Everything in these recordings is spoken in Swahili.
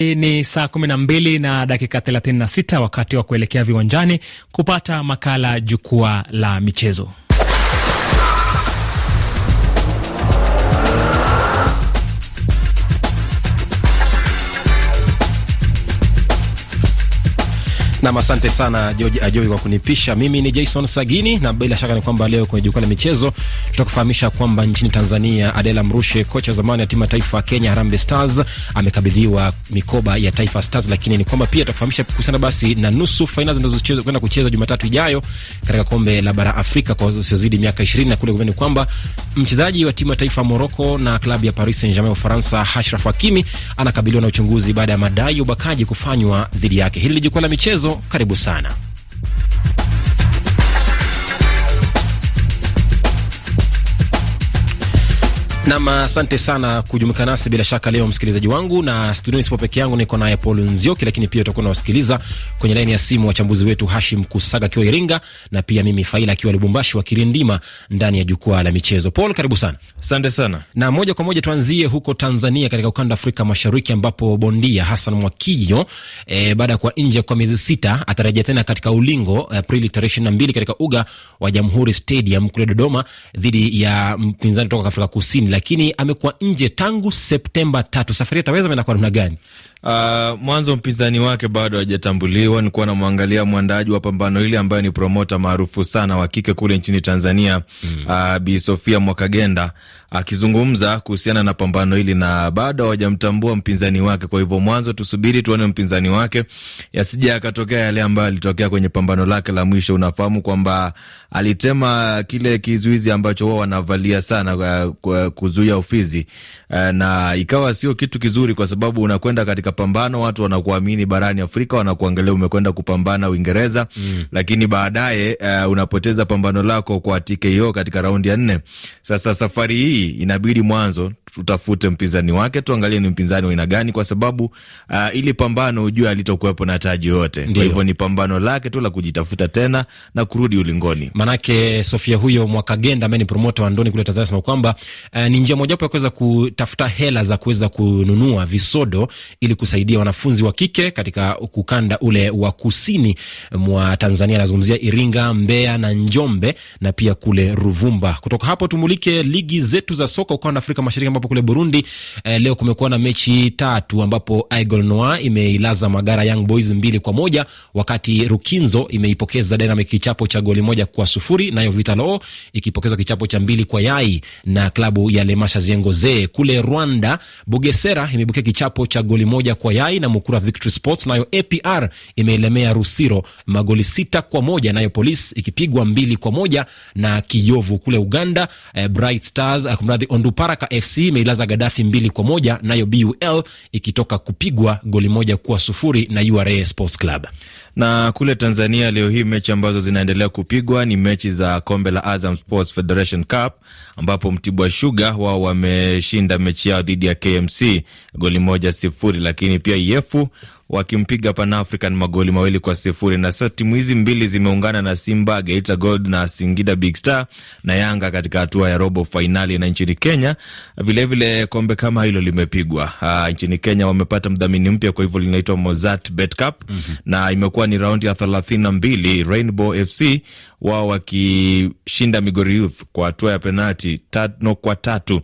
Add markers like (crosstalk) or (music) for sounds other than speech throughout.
Ni saa kumi na mbili na dakika 36 wakati wa kuelekea viwanjani kupata makala jukwaa la michezo. Nam, asante sana George Ajoi kwa kunipisha. Mimi ni Jason Sagini, na bila shaka ni kwamba leo kwenye jukwaa la michezo tutakufahamisha kwamba nchini Tanzania Adela Mrushe, kocha wa zamani ya timu ya taifa Kenya Harambee Stars, amekabidhiwa mikoba ya Taifa Stars, lakini ni kwamba pia tutakufahamisha kuhusiana basi na nusu fainali zinazochezwa kwenda kuchezwa Jumatatu ijayo katika kombe la bara Afrika kwa wasiozidi miaka 20, na kule ni kwamba mchezaji wa timu ya taifa Morocco na klabu ya Paris Saint-Germain Ufaransa, Ashraf Hakimi anakabiliwa na uchunguzi baada ya madai ya ubakaji kufanywa dhidi yake. Hili jukwaa la michezo karibu sana. Nam, asante sana kujumuika nasi bila shaka leo msikilizaji wangu, na studioni sipo peke yangu, niko naye Paul Nzioki, lakini pia utakuwa unawasikiliza kwenye laini ya simu wachambuzi wetu Hashim Kusaga akiwa Iringa na pia mimi Faila akiwa Lubumbashi wakirindima ndani ya jukwaa la michezo. Paul, karibu sana. Asante sana, na moja kwa moja tuanzie huko Tanzania, katika ukanda Afrika Mashariki ambapo bondia Hassan Mwakiyo e, baada ya kuwa nje kwa miezi sita atarejea tena katika ulingo Aprili tarehe ishirini na mbili katika uga wa Jamhuri Stadium kule Dodoma dhidi ya mpinzani kutoka Afrika Kusini lakini amekuwa nje tangu Septemba tatu. Safari ataweza mena kwa namna gani? Uh, mwanzo mpinzani wake bado hajatambuliwa. Nilikuwa namwangalia mwandaji wa pambano hili ambaye ni promota maarufu sana wa kike kule nchini Tanzania mm. uh, Bi Sofia Mwakagenda akizungumza uh, kuhusiana na pambano hili na bado hawajamtambua mpinzani wake. Kwa hivyo mwanzo tusubiri tuone mpinzani wake, yasija akatokea yale ambayo alitokea kwenye pambano lake la mwisho. Unafahamu kwamba alitema kile kizuizi ambacho wao wanavalia sana uh, kuzuia ufizi uh, na ikawa sio kitu kizuri, kwa sababu unakwenda katika pambano, watu wanakuamini barani Afrika, wanakuangalia umekwenda kupambana Uingereza mm. Lakini baadaye uh, unapoteza pambano lako kwa TKO katika raundi ya nne. Sasa safari hii inabidi mwanzo tutafute mpinzani wake, tuangalie ni mpinzani wa aina gani, kwa sababu uh, ili pambano ujue alitokuwepo na taji yote. Kwa hivyo ni pambano lake tu la kujitafuta tena na kurudi ulingoni. Manake Sofia huyo Mwakagenda ambaye ni promota wa ndoni kule Tanzania sema kwamba uh, ni njia mojawapo ya kuweza kutafuta hela za kuweza kununua visodo ili kusaidia wanafunzi wa kike katika ukanda ule wa kusini mwa Tanzania. Anazungumzia Iringa, Mbeya na Njombe na pia kule Ruvumba. Kutoka hapo tumulike ligi zetu za soka ukanda Afrika Mashariki ambapo kule Burundi eh, leo kumekuwa na mechi tatu ambapo Aigle Noir imeilaza Magara Young Boys mbili kwa moja wakati Rukinzo imeipokeza Dynamic kichapo cha goli moja kwa sufuri nayo Vitalo ikipokeza kichapo cha mbili kwa yai na klabu ya Lemasha Ziengoze. Kule Rwanda Bugesera imeibukia kichapo cha goli moja kwa yai na Mukura Victory Sports, nayo APR imeilemea Rusiro magoli sita kwa moja nayo Polisi ikipigwa mbili kwa moja na Kiyovu. Kule Uganda eh, Bright Stars akumradhi Onduparaka FC imeilaza Gadafi mbili kwa moja nayo BUL ikitoka kupigwa goli moja kuwa sufuri na URA Sports Club. Na kule Tanzania leo hii mechi ambazo zinaendelea kupigwa ni mechi za kombe la Azam Sports Federation Cup ambapo Mtibwa Sugar wao wameshinda mechi yao dhidi ya KMC goli moja sifuri, lakini pia Yefu wakimpiga Pan African magoli mawili kwa sifuri. Na sasa timu hizi mbili zimeungana na Simba, Geita Gold na Singida Big Star na Yanga katika hatua ya robo fainali. Na nchini Kenya vilevile vile kombe kama hilo limepigwa. Nchini Kenya wamepata mdhamini mpya, kwa hivyo linaitwa Mozart Bet Cup mm -hmm. na imekuwa ni raundi ya thelathini na mbili Rainbow FC wao wakishinda Migori Youth kwa hatua ya penalti tano kwa tatu.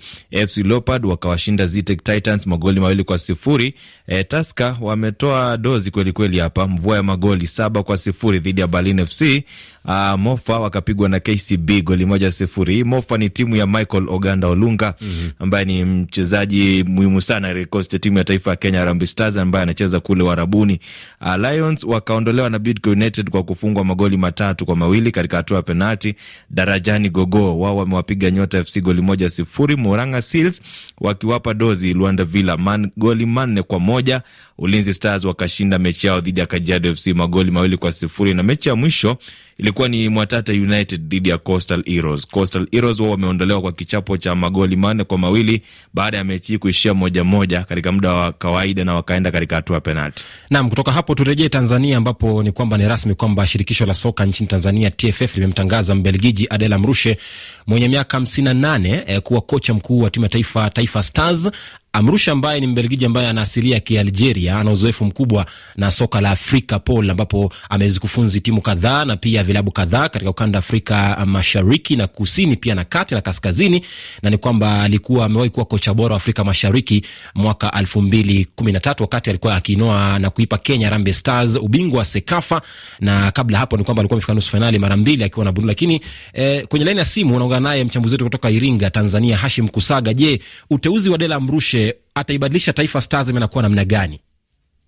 FC Leopard wakawashinda Zitek Titans magoli mawili kwa sifuri. E, Taska wametoa dozi kwelikweli hapa, mvua ya magoli saba kwa sifuri dhidi ya Berlin FC. Uh, Mofa wakapigwa na KCB goli moja sifuri. Hii Mofa ni timu ya Michael Oganda Olunga mm -hmm. ambaye ni mchezaji muhimu sana kikosi cha timu ya taifa ya Kenya Harambee Stars ambaye anacheza kule Warabuni. Uh, Lions wakaondolewa na Bidco United kwa kufungwa magoli matatu kwa mawili katika hatua ya penalti. Darajani Gogo wao wamewapiga Nyota FC goli moja sifuri. Muranga Seals wakiwapa dozi Luanda Villa man, goli manne kwa moja. Ulinzi Stars wakashinda mechi yao dhidi ya Kajiado FC magoli mawili kwa sifuri na mechi ya mwisho ilikuwa ni Mwatata United dhidi ya Coastal Heroes. Coastal Heroes wao wameondolewa kwa kichapo cha magoli manne kwa mawili baada ya mechi kuishia moja moja katika muda wa kawaida na wakaenda katika hatua ya penalti. Naam, kutoka hapo turejee Tanzania ambapo ni kwamba ni rasmi kwamba shirikisho la soka nchini Tanzania TFF limemtangaza Mbelgiji Adela Mrushe mwenye miaka 58 eh, kuwa kocha mkuu wa timu ya taifa Taifa Stars Amrush ambaye ni Mbelgiji ambaye ana asilia ya Kialgeria, ana uzoefu mkubwa na soka la Afrika Paul, ambapo amezikufunzi timu kadhaa na pia vilabu kadhaa katika ukanda Afrika Mashariki na kusini, pia na kati na kaskazini, na ni kwamba alikuwa amewahi kuwa kocha bora wa Afrika Mashariki mwaka elfu mbili kumi na tatu wakati alikuwa akiinoa na kuipa Kenya Harambee Stars ubingwa wa Sekafa, na kabla hapo ni kwamba alikuwa amefika nusu fainali mara mbili akiwa na Burundi. Lakini eh, kwenye laini ya simu unaungana naye mchambuzi wetu kutoka Iringa, Tanzania, Hashim Kusaga. Je, uteuzi wa Dela Mrushe ataibadilisha Taifa Stars imekuwa namna gani?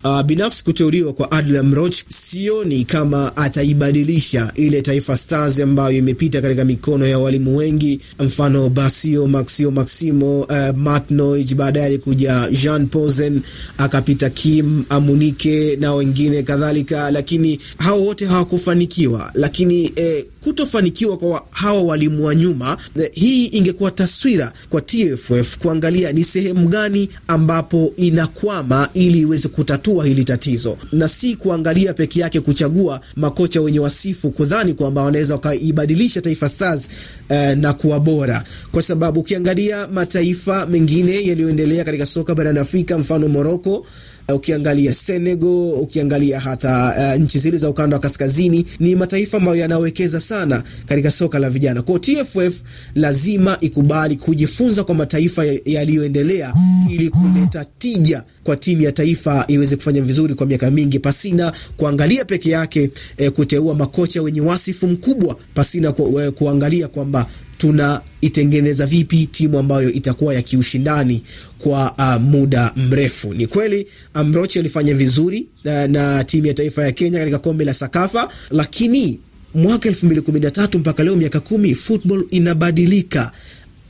Uh, binafsi kuteuliwa kwa Adlam Mroch sioni kama ataibadilisha ile Taifa Stars ambayo imepita katika mikono ya walimu wengi, mfano Basio Maxio Maximo, uh, Matt Noij, baadaye alikuja Jean Posen, akapita Kim Amunike na wengine kadhalika, lakini hao wote hawakufanikiwa. Lakini eh, kutofanikiwa kwa hawa walimu wa nyuma eh, hii ingekuwa taswira kwa TFF kuangalia ni sehemu gani ambapo inakwama ili iweze kutatua hili tatizo. Na si kuangalia peke yake kuchagua makocha wenye wasifu kudhani kwamba wanaweza wakaibadilisha Taifa Stars eh, na kuwa bora, kwa sababu ukiangalia mataifa mengine yaliyoendelea katika soka barani Afrika, mfano Morocco ukiangalia Senegal, ukiangalia hata uh, nchi zile za ukanda wa kaskazini, ni mataifa ambayo yanawekeza sana katika soka la vijana. Kwa TFF lazima ikubali kujifunza kwa mataifa yaliyoendelea ili kuleta tija kwa timu ya taifa iweze kufanya vizuri kwa miaka mingi, pasina kuangalia peke yake eh, kuteua makocha wenye wasifu mkubwa, pasina ku, eh, kuangalia kwamba tunaitengeneza vipi timu ambayo itakuwa ya kiushindani kwa uh, muda mrefu. Ni kweli Amrochi alifanya vizuri na, na timu ya taifa ya Kenya katika kombe la Sakafa, lakini mwaka 2013 mpaka leo miaka kumi, football inabadilika.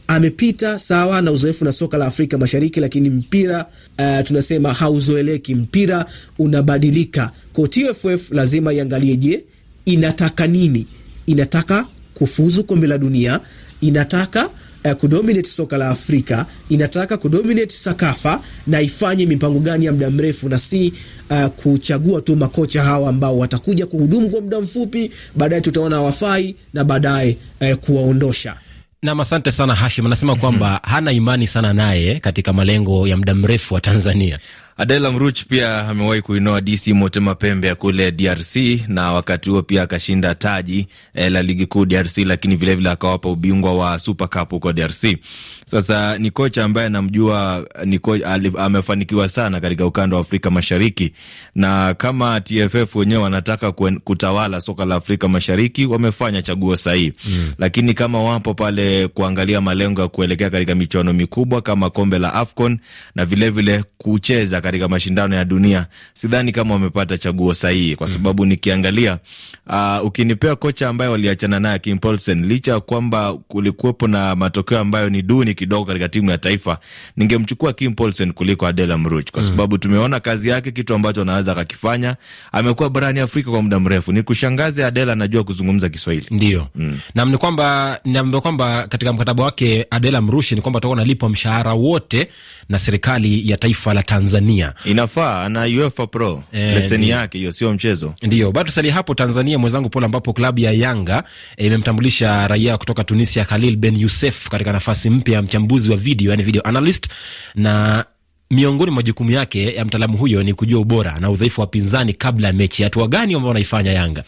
Amepita sawa na uzoefu na soka la Afrika Mashariki, lakini mpira uh, tunasema hauzoeleki, mpira unabadilika. Kwa TFF lazima iangalie, je, inataka nini? Inataka kufuzu kombe la dunia, inataka uh, kudominate soka la Afrika, inataka kudominate Sakafa na ifanye mipango gani ya muda mrefu, na si uh, kuchagua tu makocha hawa ambao watakuja kuhudumu kwa muda mfupi, baadaye tutaona hawafai na baadaye uh, kuwaondosha. Nam, asante sana Hashim. Anasema kwamba hana imani sana naye katika malengo ya muda mrefu wa Tanzania. Adela Mruch pia amewahi kuinoa DC Motema Pembe ya kule DRC na wakati huo pia akashinda taji eh, la ligi kuu DRC, lakini vilevile akawapa ubingwa wa Super Cup huko DRC. Sasa ni kocha ambaye anamjua ni amefanikiwa sana katika ukanda wa Afrika Mashariki, na kama TFF wenyewe wanataka kutawala soka la Afrika Mashariki wamefanya chaguo sahihi mm. Lakini kama wapo pale kuangalia malengo ya kuelekea katika michuano mikubwa kama kombe la AFCON na vilevile vile kucheza katika mashindano ya dunia, sidhani kama wamepata chaguo sahihi, kwa sababu nikiangalia, uh, ukinipea kocha ambaye waliachana naye Kim Poulsen, licha ya kwamba kulikuwepo na matokeo ambayo ni duni kidogo katika timu ya taifa, ningemchukua Kim Poulsen kuliko Adela Mruch kwa sababu tumeona kazi yake, kitu ambacho anaweza akakifanya. Amekuwa barani Afrika kwa muda mrefu. Ni kushangaza, Adela anajua kuzungumza Kiswahili ndio mm. nam ni kwamba niambia kwamba katika mkataba wake Adela Mrushi ni kwamba atakuwa analipwa mshahara wote na serikali ya taifa la Tanzania. Inafaa ana UEFA Pro e, leseni yake hiyo, sio mchezo. Ndio bado tusalia hapo Tanzania, mwenzangu Paul, ambapo klabu ya Yanga imemtambulisha e, raia kutoka Tunisia Khalil Ben Youssef katika nafasi mpya ya mchambuzi wa video, yani video analyst na miongoni mwa majukumu yake ya mtaalamu huyo ni kujua ubora na udhaifu wa pinzani kabla ya mechi. Hatua gani ambao wanaifanya Yanga?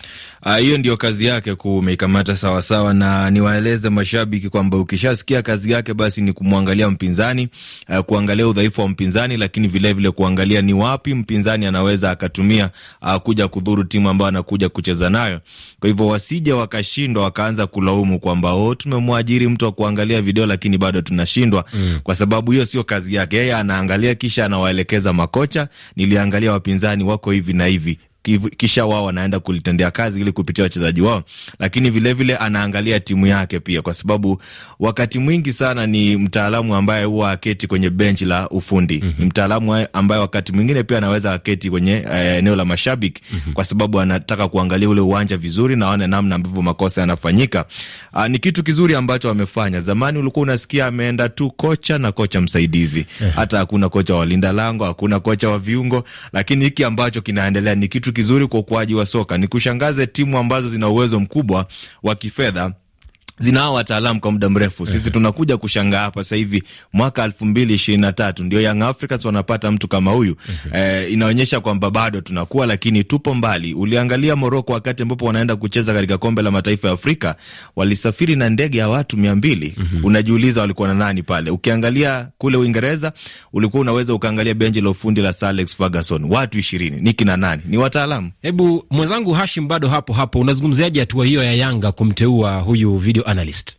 Hiyo uh, ndio kazi yake kumeikamata sawasawa, na niwaeleze mashabiki kwamba ukishasikia kazi yake basi ni kumwangalia mpinzani uh, kuangalia udhaifu wa mpinzani, lakini vilevile vile kuangalia ni wapi mpinzani anaweza akatumia uh, kuja kudhuru timu ambayo anakuja kucheza nayo. Kwa hivyo wasije wakashindwa wakaanza kulaumu kwamba oh, tumemwajiri mtu wa kuangalia video lakini bado tunashindwa mm. Kwa sababu hiyo sio kazi yake. Yeye anaangalia kisha anawaelekeza makocha, niliangalia wapinzani wako hivi na hivi kisha wao wanaenda kulitendea kazi ili kupitia wachezaji wao, lakini vilevile vile anaangalia timu yake pia, kwa sababu wakati mwingi sana ni mtaalamu ambaye huwa aketi kwenye benchi la ufundi mm -hmm. Ni mtaalamu ambaye wakati mwingine pia anaweza aketi kwenye eneo eh, la mashabiki mm -hmm. Kwa sababu anataka kuangalia ule uwanja vizuri na aone namna ambavyo makosa yanafanyika. Uh, ni kitu kizuri ambacho amefanya. Zamani ulikuwa unasikia ameenda tu kocha na kocha msaidizi yeah. Hata hakuna kocha wa linda lango, hakuna kocha wa viungo, lakini hiki ambacho kinaendelea ni kitu kizuri kwa ukuaji wa soka. Ni kushangaze timu ambazo zina uwezo mkubwa wa kifedha zinao wataalamu kwa muda mrefu. Sisi tunakuja kushangaa hapa sasa hivi mwaka elfu mbili ishirini na tatu ndio Young Africans wanapata mtu kama huyu eh, inaonyesha kwamba bado tunakuwa, lakini tupo mbali. Uliangalia Moroko wakati ambapo wanaenda kucheza katika kombe la mataifa ya Afrika walisafiri na ndege ya watu mia mbili. Unajiuliza walikuwa na nani pale? Ukiangalia kule Uingereza ulikuwa unaweza ukaangalia benchi la ufundi la Sir Alex Ferguson, watu ishirini. Ni kina nani? Ni wataalamu. Hebu mwenzangu Hashim, bado hapo hapo, unazungumziaje hatua hiyo ya Yanga kumteua huyu video analyst?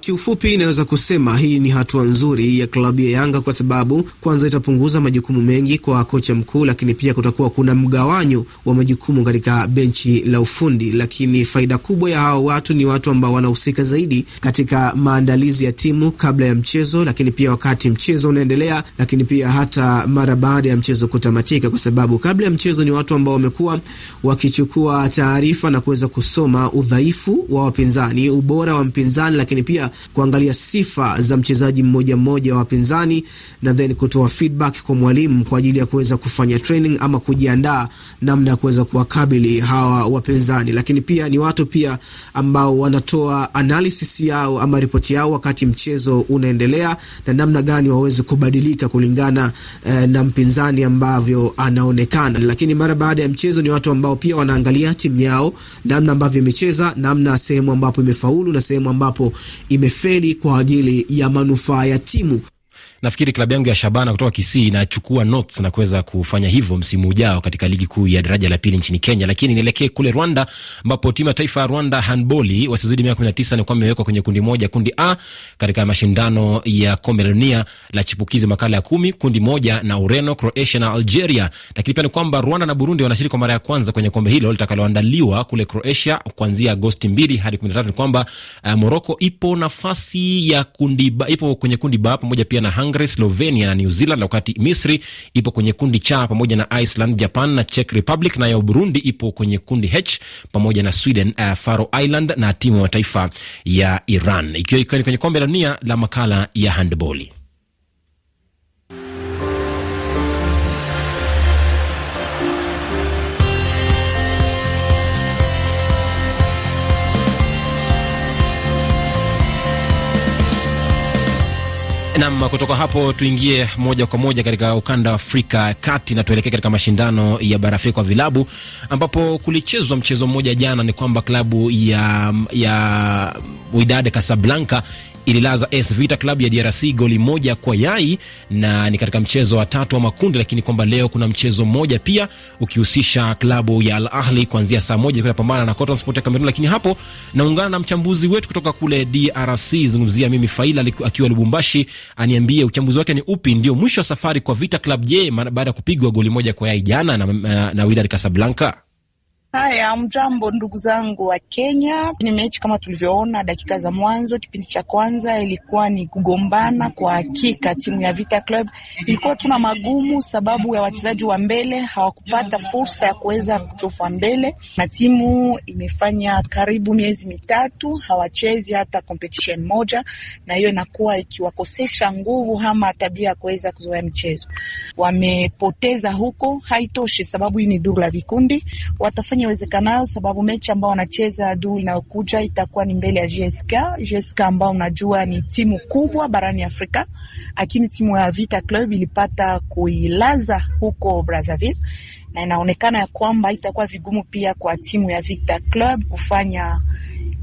Kiufupi, inaweza kusema hii ni hatua nzuri ya klabu ya Yanga kwa sababu kwanza itapunguza majukumu mengi kwa kocha mkuu, lakini pia kutakuwa kuna mgawanyo wa majukumu katika benchi la ufundi. Lakini faida kubwa ya hao watu ni watu ambao wanahusika zaidi katika maandalizi ya timu kabla ya mchezo, lakini pia wakati mchezo unaendelea, lakini pia hata mara baada ya mchezo kutamatika, kwa sababu kabla ya mchezo ni watu ambao wamekuwa wakichukua taarifa na kuweza kusoma udhaifu wa wapinzani, ubora wa mpinzani, lakini pia kuangalia sifa za mchezaji mmoja mmoja wa wapinzani na then kutoa feedback kwa mwalimu kwa ajili ya kuweza kufanya training ama kujiandaa namna ya kuweza kuwakabili hawa wapinzani. Lakini pia ni watu pia ambao wanatoa analysis yao ama ripoti yao wakati mchezo unaendelea na namna gani waweze kubadilika kulingana eh, na mpinzani ambavyo anaonekana. Lakini mara baada ya mchezo ni watu ambao pia wanaangalia timu yao namna ambavyo imecheza, namna sehemu ambapo imefaulu na sehemu ambapo imefeli kwa ajili ya manufaa ya timu. Nafikiri klabu yangu ya Shabana kutoka Kisii inachukua notes na kuweza kufanya hivyo msimu ujao katika ligi kuu ya daraja la pili nchini Kenya. Lakini nielekee kule Rwanda, ambapo timu ya taifa ya Rwanda handboli wasiozidi miaka kumi na tisa ni kwamba imewekwa kwenye kundi moja, kundi A katika mashindano ya kombe la dunia la chipukizi makala ya kumi, kundi moja na Ureno, Croatia na Algeria. Lakini pia ni kwamba Rwanda na Burundi wanashiriki kwa mara ya kwanza kwenye kombe hilo litakaloandaliwa kule Croatia kuanzia Agosti mbili hadi kumi na tatu. Ni kwamba uh, Moroko ipo nafasi ya kundi ipo kwenye kundi ba pamoja pia na Hungary, Slovenia na New Zealand, wakati Misri ipo kwenye kundi cha pamoja na Iceland, Japan na Czech Republic, nayo Burundi ipo kwenye kundi H pamoja na Sweden, uh, Faroe Island na timu ya taifa ya Iran, ikiwa ikiwa ni kwenye kombe la dunia la makala ya handboli. Nam, kutoka hapo tuingie moja kwa moja katika ukanda wa Afrika kati na tuelekee katika mashindano ya bara Afrika kwa vilabu ambapo kulichezwa mchezo mmoja jana. Ni kwamba klabu ya, ya Wydad Casablanca ililaza AS Vita klabu ya DRC goli moja kwa yai, na ni katika mchezo wa tatu wa makundi. Lakini kwamba leo kuna mchezo mmoja pia ukihusisha klabu ya Al Ahli kuanzia saa moja ilikuwa inapambana na Cotton Sport ya Cameroon. Lakini hapo naungana na mchambuzi wetu kutoka kule DRC, zungumzia mimi Faila akiwa Lubumbashi, aniambie uchambuzi wake ni upi. Ndio mwisho wa safari kwa Vita Club, je, baada ya kupigwa goli moja kwa yai jana na, na, na Wydad Casablanca? Haya, mjambo ndugu zangu wa Kenya. Ni mechi kama tulivyoona dakika za mwanzo, kipindi cha kwanza ilikuwa ni kugombana. Kwa hakika timu ya Vita Club ilikuwa tuna magumu, sababu ya wachezaji wa mbele hawakupata fursa ya kuweza kutofa mbele, na timu imefanya karibu miezi mitatu hawachezi hata competition moja, na hiyo inakuwa ikiwakosesha nguvu ama tabia ya kuweza kuzoea michezo. Wamepoteza huko, haitoshi sababu hii ni duru la vikundi, watafanya iwezekanayo sababu mechi ambao wanacheza duu inayokuja itakuwa ni mbele ya GSK. GSK ambao unajua ni timu kubwa barani Afrika, lakini timu ya Vita Club ilipata kuilaza huko Brazzaville, na inaonekana ya kwamba itakuwa vigumu pia kwa timu ya Vita Club kufanya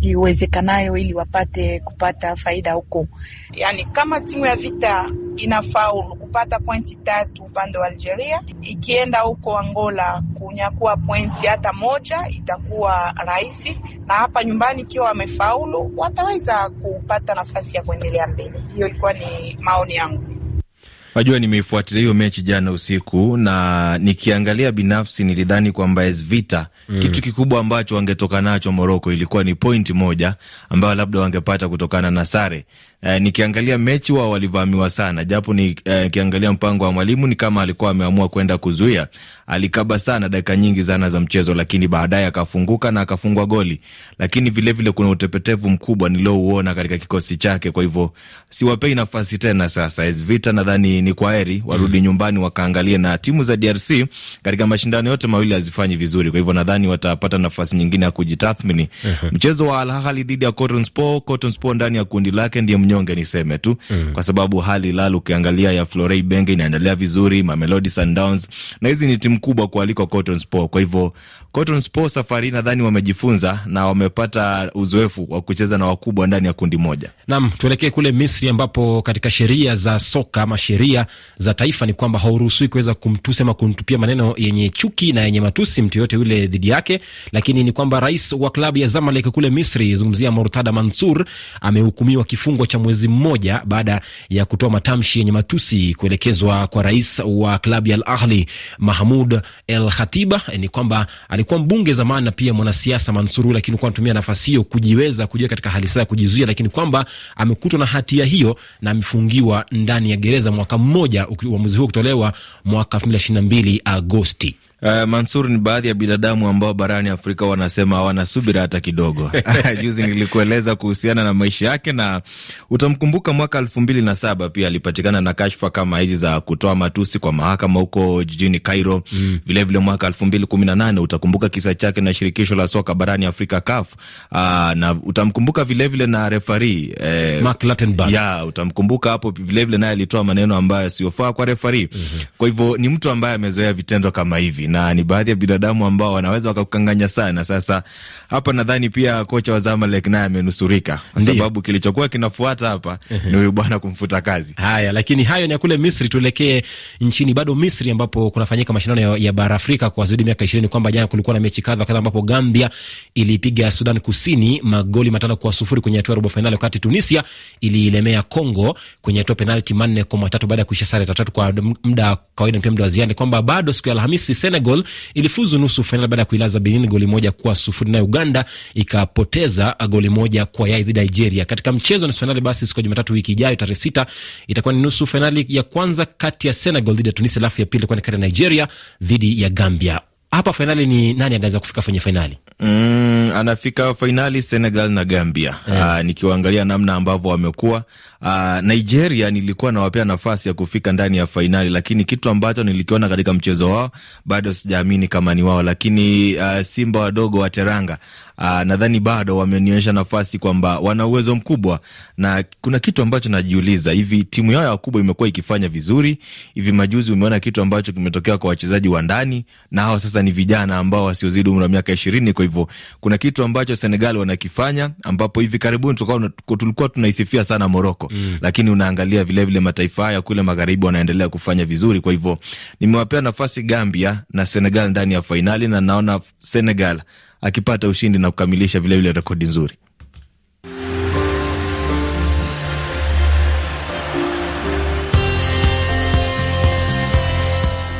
iwezekanayo ili wapate kupata faida huko. Yani, kama timu ya Vita inafaulu kupata pointi tatu upande wa Algeria, ikienda huko Angola kunyakua pointi hata moja itakuwa rahisi, na hapa nyumbani ikiwa wamefaulu wataweza kupata nafasi ya kuendelea mbele. Hiyo ilikuwa ni maoni yangu. Najua nimeifuatilia hiyo mechi jana usiku na nikiangalia binafsi nilidhani kwamba AS Vita mm, kitu kikubwa ambacho wangetoka nacho Moroko ilikuwa ni point moja ambayo labda wangepata kutokana na sare. Eh, nikiangalia mechi wao walivamiwa sana, japo nikiangalia eh, mpango wa mwalimu ni kama alikuwa ameamua kwenda kuzuia. Alikaba sana dakika nyingi sana za mchezo, lakini baadaye akafunguka na akafungwa goli. Lakini vilevile vile kuna utepetevu mkubwa niliouona katika kikosi chake, kwa hivyo siwapei nafasi tena. Sasa AS Vita nadhani ni kwa heri warudi mm. nyumbani wakaangalie, na timu za DRC katika mashindano yote mawili hazifanyi vizuri, kwa hivyo nadhani watapata nafasi nyingine ya kujitathmini. Mchezo wa Al Ahly dhidi ya Cotton Sport, Cotton Sport ndani ya kundi lake ndiye mnyonge, niseme tu mm. kwa sababu hali lalo ukiangalia ya Florey Benge inaendelea vizuri, Mamelodi Sundowns, na hizi ni timu kubwa kualiko Cotton Sport, kwa hivyo Cotton Sport safari nadhani wamejifunza na wamepata uzoefu wa kucheza na wakubwa ndani ya kundi moja. Naam, tuelekee kule Misri ambapo katika sheria za soka ama sheria za taifa ni kwamba hauruhusiwi kuweza kumtusi ama kumtupia maneno yenye chuki na yenye matusi mtu yoyote yule dhidi yake, lakini ni kwamba rais wa klabu ya Zamalek kule Misri, zungumzia Murtada Mansur, amehukumiwa kifungo cha mwezi mmoja baada ya kutoa matamshi yenye matusi kuelekezwa kwa rais wa klabu ya Al Ahli Mahmud El Khatiba. Ni kwamba alikuwa mbunge zamani na pia mwanasiasa Mansur, lakini kwa anatumia nafasi hiyo kujiweza kujiweka katika hali saa ya kujizuia, lakini kwamba amekutwa na hatia hiyo na amefungiwa ndani ya gereza mwaka mmoja, uamuzi huo kutolewa mwaka elfu mbili ishirini na mbili Agosti. Uh, Mansur ni baadhi ya binadamu ambao barani Afrika wanasema hawana subira hata kidogo. (laughs) (laughs) Juzi nilikueleza kuhusiana na maisha yake, na utamkumbuka mwaka elfu mbili na saba pia alipatikana na kashfa kama hizi za kutoa matusi kwa mahakama huko jijini Cairo. Mm. Vilevile mwaka elfu mbili kumi na nane utakumbuka kisa chake na shirikisho la soka barani Afrika CAF. Uh, na utamkumbuka vilevile na refari eh, Mark Lattenberg. Ya, utamkumbuka hapo vilevile naye alitoa maneno ambayo siyofaa kwa refari. Mm -hmm. Kwa hivyo ni mtu ambaye amezoea vitendo kama hivi na ni baadhi ya binadamu ambao wanaweza wakakukanganya sana. Sasa hapa nadhani pia kocha wa Zamalek naye amenusurika kwa sababu kilichokuwa kinafuata hapa ni huyu bwana kumfuta kazi. Haya, lakini hayo ni ya kule Misri. Tuelekee nchini bado Misri, ambapo kunafanyika mashindano ya, bara Afrika kwa zaidi miaka ishirini, kwamba jana kulikuwa na mechi kadha kadha, ambapo Gambia ilipiga Sudan Kusini magoli matano kwa sufuri kwenye hatua ya robo fainali, wakati Tunisia iliilemea Congo kwenye hatua penalti manne kwa matatu baada ya kuisha sare tatu kwa muda kawaida, pia muda wa ziada, kwamba bado siku ya Alhamisi Senegal ilifuzu nusu fainali baada ya kuilaza Benin goli moja kwa sufuri, nayo Uganda ikapoteza goli moja kwa yai dhidi ya Nigeria. Katika mchezo wa nusu fainali, basi siku ya Jumatatu wiki ijayo tarehe sita itakuwa ni nusu fainali ya kwanza kati ya Senegal dhidi ya Tunisia, alafu ya pili itakuwa ni kati ya Nigeria dhidi ya Gambia. Hapa fainali ni nani anaweza kufika kwenye fainali? Mm, anafika fainali Senegal na Gambia. Yeah. Aa, nikiwaangalia namna ambavyo wamekuwa uh, Nigeria nilikuwa nawapea nafasi ya kufika ndani ya fainali, lakini kitu ambacho nilikiona katika mchezo wao bado sijaamini kama ni wao, lakini uh, Simba wadogo wa Teranga Uh, nadhani bado wamenionyesha nafasi kwamba wana uwezo mkubwa, na kuna kitu ambacho najiuliza, hivi timu yao ya wakubwa imekuwa ikifanya vizuri hivi majuzi, umeona kitu ambacho kimetokea kwa wachezaji wa ndani, na hao sasa ni vijana ambao wasiozidi umri wa miaka ishirini. Kwa hivyo kuna kitu ambacho Senegal wanakifanya, ambapo hivi karibuni tulikuwa tunaisifia sana Moroko mm. Lakini unaangalia vilevile vile mataifa haya kule magharibi wanaendelea kufanya vizuri. Kwa hivyo nimewapea nafasi Gambia na Senegal ndani ya fainali, na naona Senegal akipata ushindi na kukamilisha vilevile rekodi nzuri.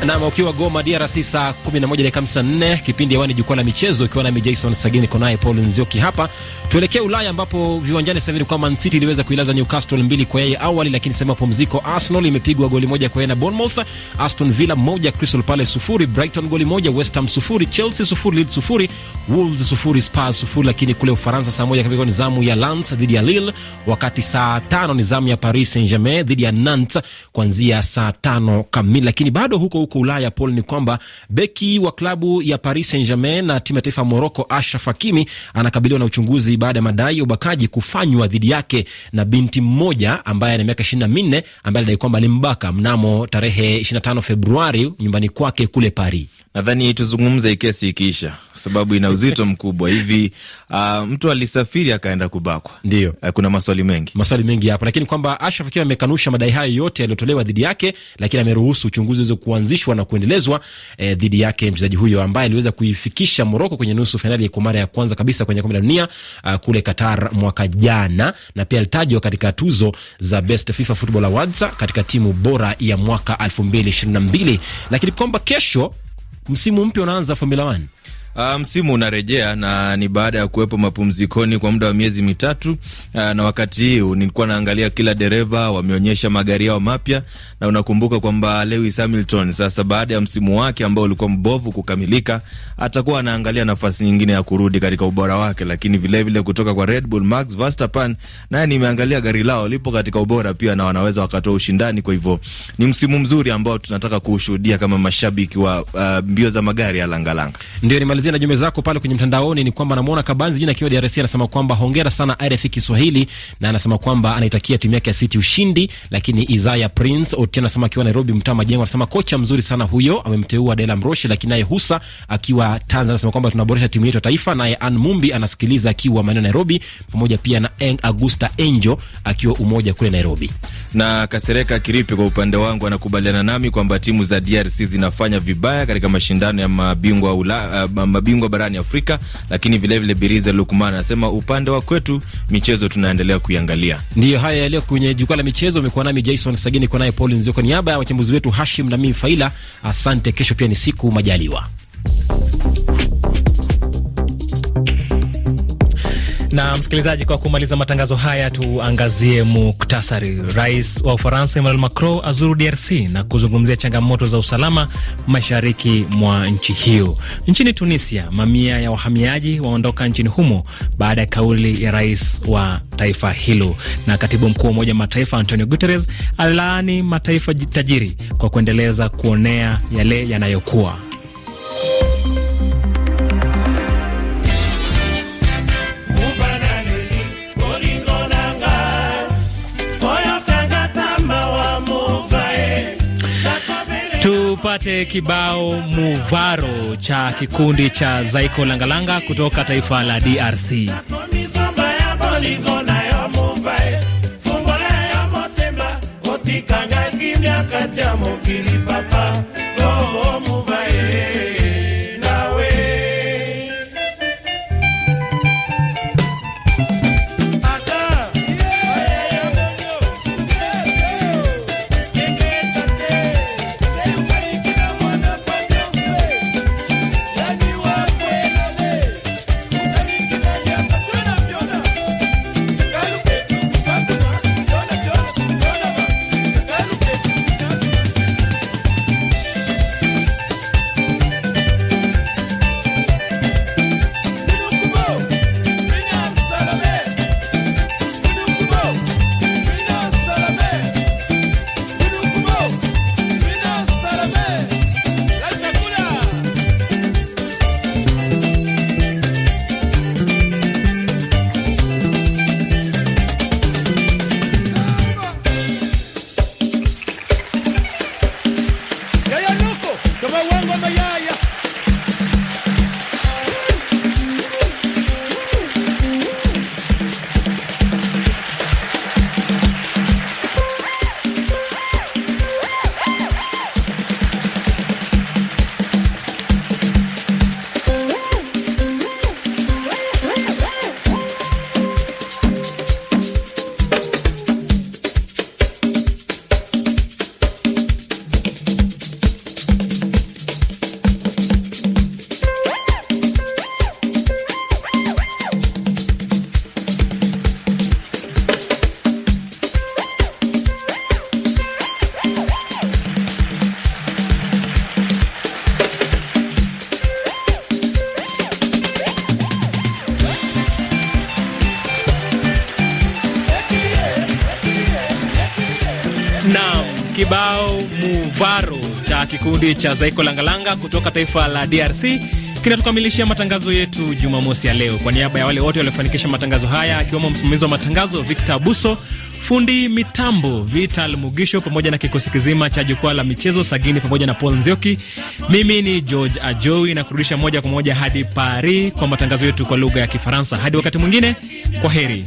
Nam ukiwa Goma DRC saa 11 dakika 54, kipindi hewani jukwaa la michezo, ukiwa nami Jason Sagini, ko naye Paul Nzioki hapa. Tuelekee Ulaya ambapo viwanjani sasa hivi kwa Man City iliweza kuilaza Newcastle mbili kwa yeye awali, lakini sema pumziko. Arsenal imepigwa goli moja kwa yeye na Bournemouth, Aston Villa moja, Crystal Palace sufuri, Brighton goli moja, West Ham sufuri, Chelsea sufuri, Leeds sufuri, Wolves sufuri, Spurs sufuri. Lakini kule Ufaransa saa moja kamili ni zamu ya Lens dhidi ya Lille, wakati saa tano ni zamu ya Paris Saint-Germain dhidi ya Nantes kuanzia saa tano kamili. Lakini bado huko huko Ulaya Paul, ni kwamba beki wa klabu ya Paris Saint-Germain na timu ya taifa ya Moroko, Ashraf Hakimi anakabiliwa na uchunguzi baada ya madai ya ubakaji kufanywa dhidi yake na binti mmoja ambaye ana miaka ishirini na minne ambaye alidai kwamba alimbaka mnamo tarehe 25 Februari nyumbani kwake kule Paris. Nadhani tuzungumze kesi ikiisha, sababu ina uzito (laughs) mkubwa. Hivi. Uh, mtu alisafiri akaenda kubakwa, ndio. Uh, kuna maswali mengi, maswali mengi hapo, lakini kwamba Ashraf akiwa amekanusha madai hayo yote yaliyotolewa dhidi yake, lakini ameruhusu uchunguzi uweze kuanzishwa na kuendelezwa eh, dhidi yake mchezaji huyo ambaye aliweza kuifikisha Moroko kwenye nusu fainali kwa mara ya kwanza kabisa kwenye kombe la dunia uh, kule Qatar mwaka jana, na pia alitajwa katika tuzo za Best FIFA Football Awards katika timu bora ya mwaka 2022 lakini kwamba kesho msimu mpya unaanza Formula 1. Uh, msimu unarejea na ni baada ya kuwepo mapumzikoni kwa muda wa miezi mitatu. Uh, na wakati huu nilikuwa naangalia kila dereva wameonyesha magari yao mapya na unakumbuka kwamba Lewis Hamilton sasa baada ya msimu wake ambao ulikuwa mbovu kukamilika, atakuwa anaangalia nafasi nyingine ya kurudi katika ubora wake, lakini vilevile vile kutoka kwa Red Bull, Max Verstappen naye nimeangalia gari lao lipo katika ubora pia na wanaweza wakatoa ushindani. Kwa hivyo ni msimu mzuri ambao tunataka kuushuhudia kama mashabiki wa uh, mbio za magari ya langalanga. Ndio nimalizia na jumbe zako pale kwenye mtandaoni. Ni kwamba namuona Kabanzi jina akiwa DRC anasema kwamba hongera sana RFI Kiswahili, na anasema kwamba anaitakia timu yake ya City ushindi. Lakini Isaiah Prince Otieno anasema akiwa Nairobi, mtaa Majengo, anasema kocha mzuri sana huyo, amemteua Dela Mroshi. Lakini naye Husa akiwa Tanzania anasema kwamba tunaboresha timu yetu ya taifa. Naye Ann Mumbi anasikiliza akiwa maeneo Nairobi, pamoja pia na Eng Augusta Angel akiwa Umoja kule Nairobi. Na Kasereka Kiripi kwa upande wangu anakubaliana nami kwamba timu za DRC zinafanya vibaya katika mashindano ya mabingwa ula, uh, mabingwa barani Afrika, lakini vilevile Birize Lukman anasema upande wa kwetu michezo tunaendelea kuiangalia. Ndiyo haya yaliyo kwenye jukwaa la michezo. Umekuwa nami Jason Sagini, kwa naye Paul Nzio, kwa niaba ya wachambuzi wetu Hashim na mimi Faila. Asante. Kesho pia ni siku majaliwa. Na msikilizaji, kwa kumaliza matangazo haya, tuangazie muktasari. Rais wa Ufaransa Emmanuel Macron azuru DRC na kuzungumzia changamoto za usalama mashariki mwa nchi hiyo. Nchini Tunisia, mamia ya wahamiaji waondoka nchini humo baada ya kauli ya rais wa taifa hilo. Na katibu mkuu wa Umoja wa Mataifa Antonio Guterres alilaani mataifa tajiri kwa kuendeleza kuonea yale yanayokuwa Tupate kibao muvaro cha kikundi cha Zaiko Langalanga kutoka taifa la DRC. Kibao muvaro cha kikundi cha Zaiko Langalanga kutoka taifa la DRC kinatukamilishia matangazo yetu Jumamosi ya leo. Kwa niaba ya wale wote waliofanikisha matangazo haya, akiwemo msimamizi wa matangazo Victor Buso, fundi mitambo Vital Mugisho, pamoja na kikosi kizima cha jukwaa la michezo Sagini pamoja na Paul Nzioki, mimi ni George Ajoi na kurudisha moja kwa moja hadi Paris kwa matangazo yetu kwa lugha ya Kifaransa. Hadi wakati mwingine, kwa heri.